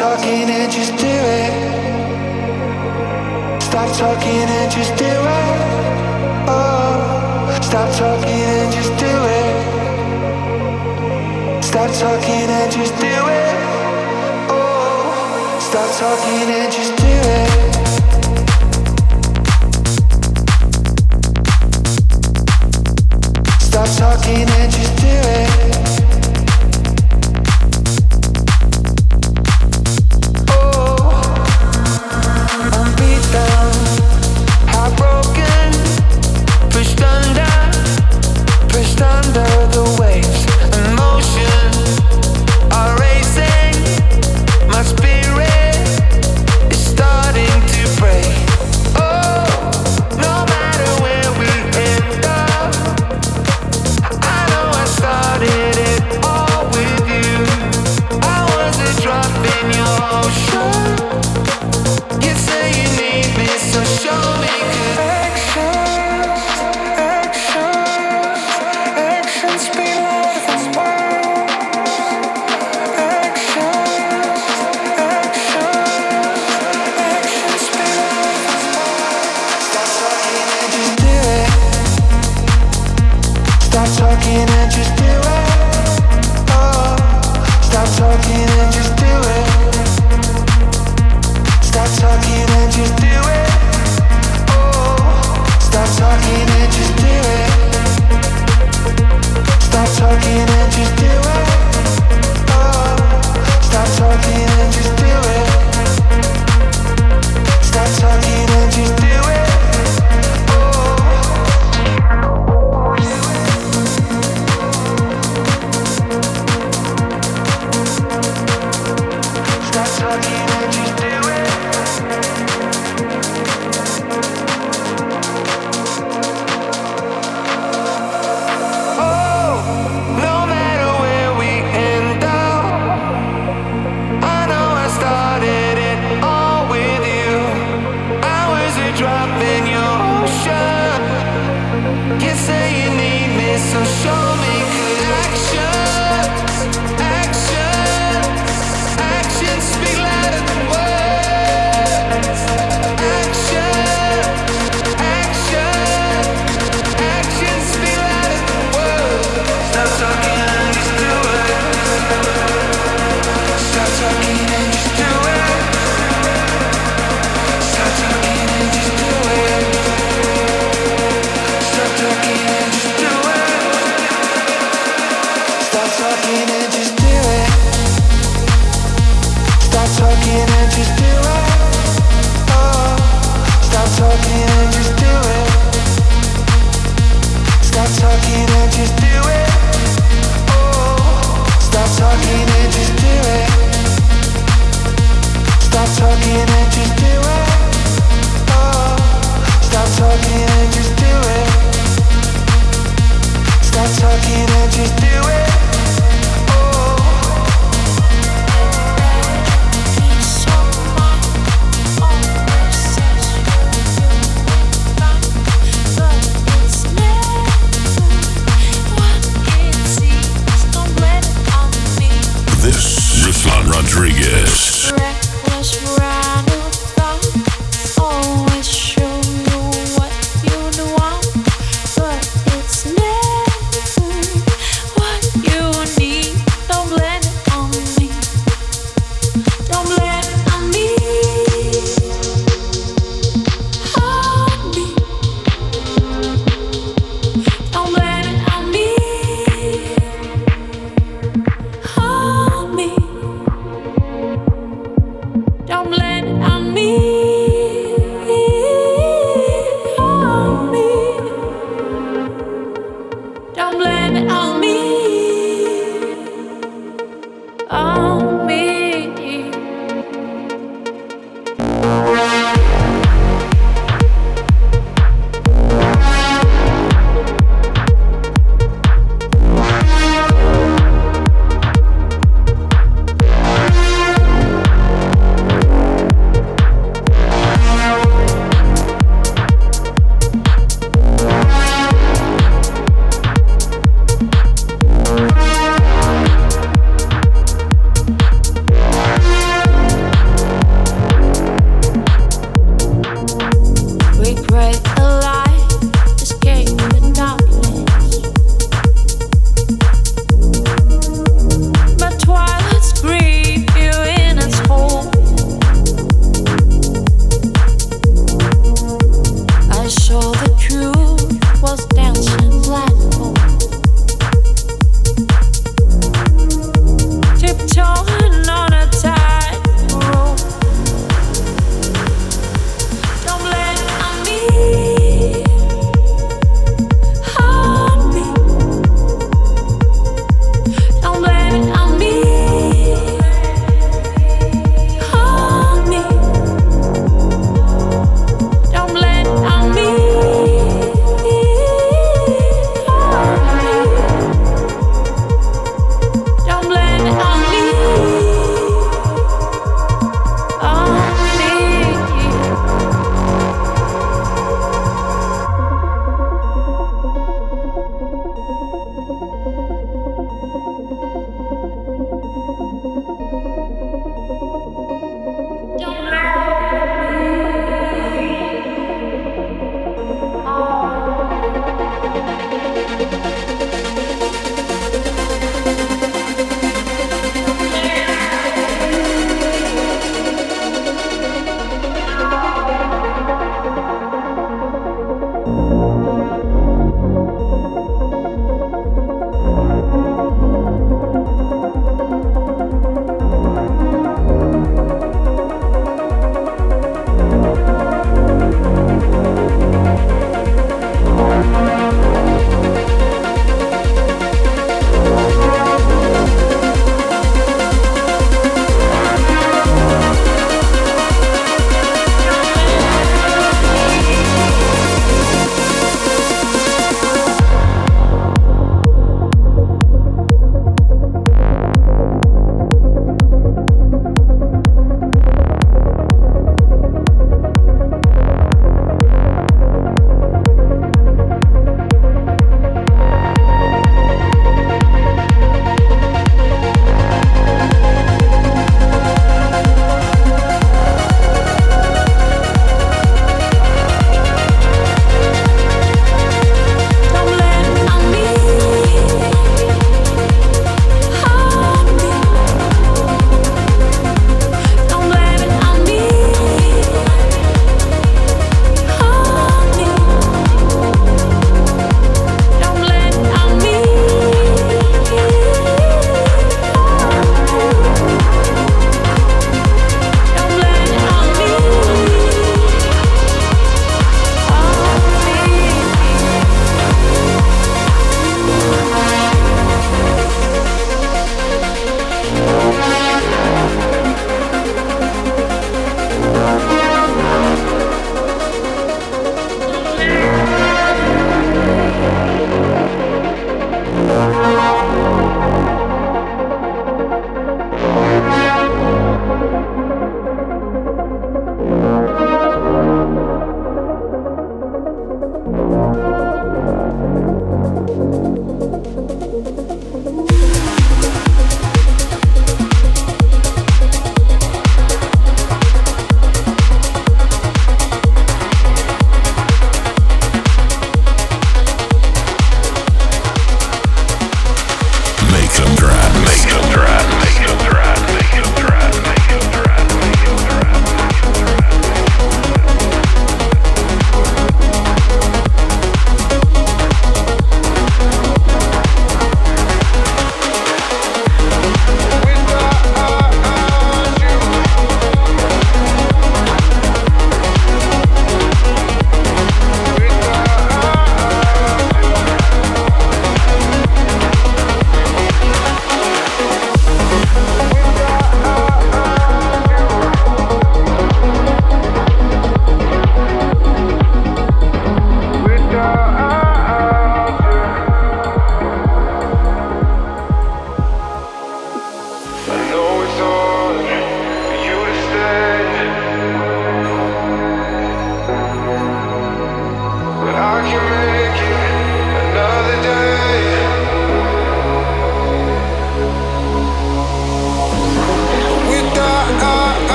talking and just do it. Stop talking and just do it. Oh, stop talking and just do it. Stop talking and just do it. Oh, stop talking and just do it. Stop talking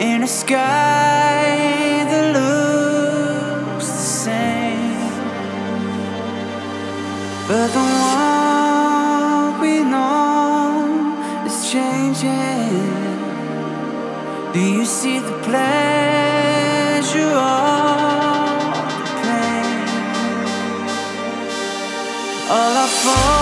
in a sky that looks the same, but the one we know is changing. Do you see the pleasure or the pain? All I fall.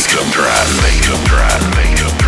Make them drown, make them drown, make them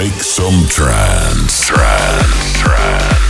Make Some Trance. Trance, trance,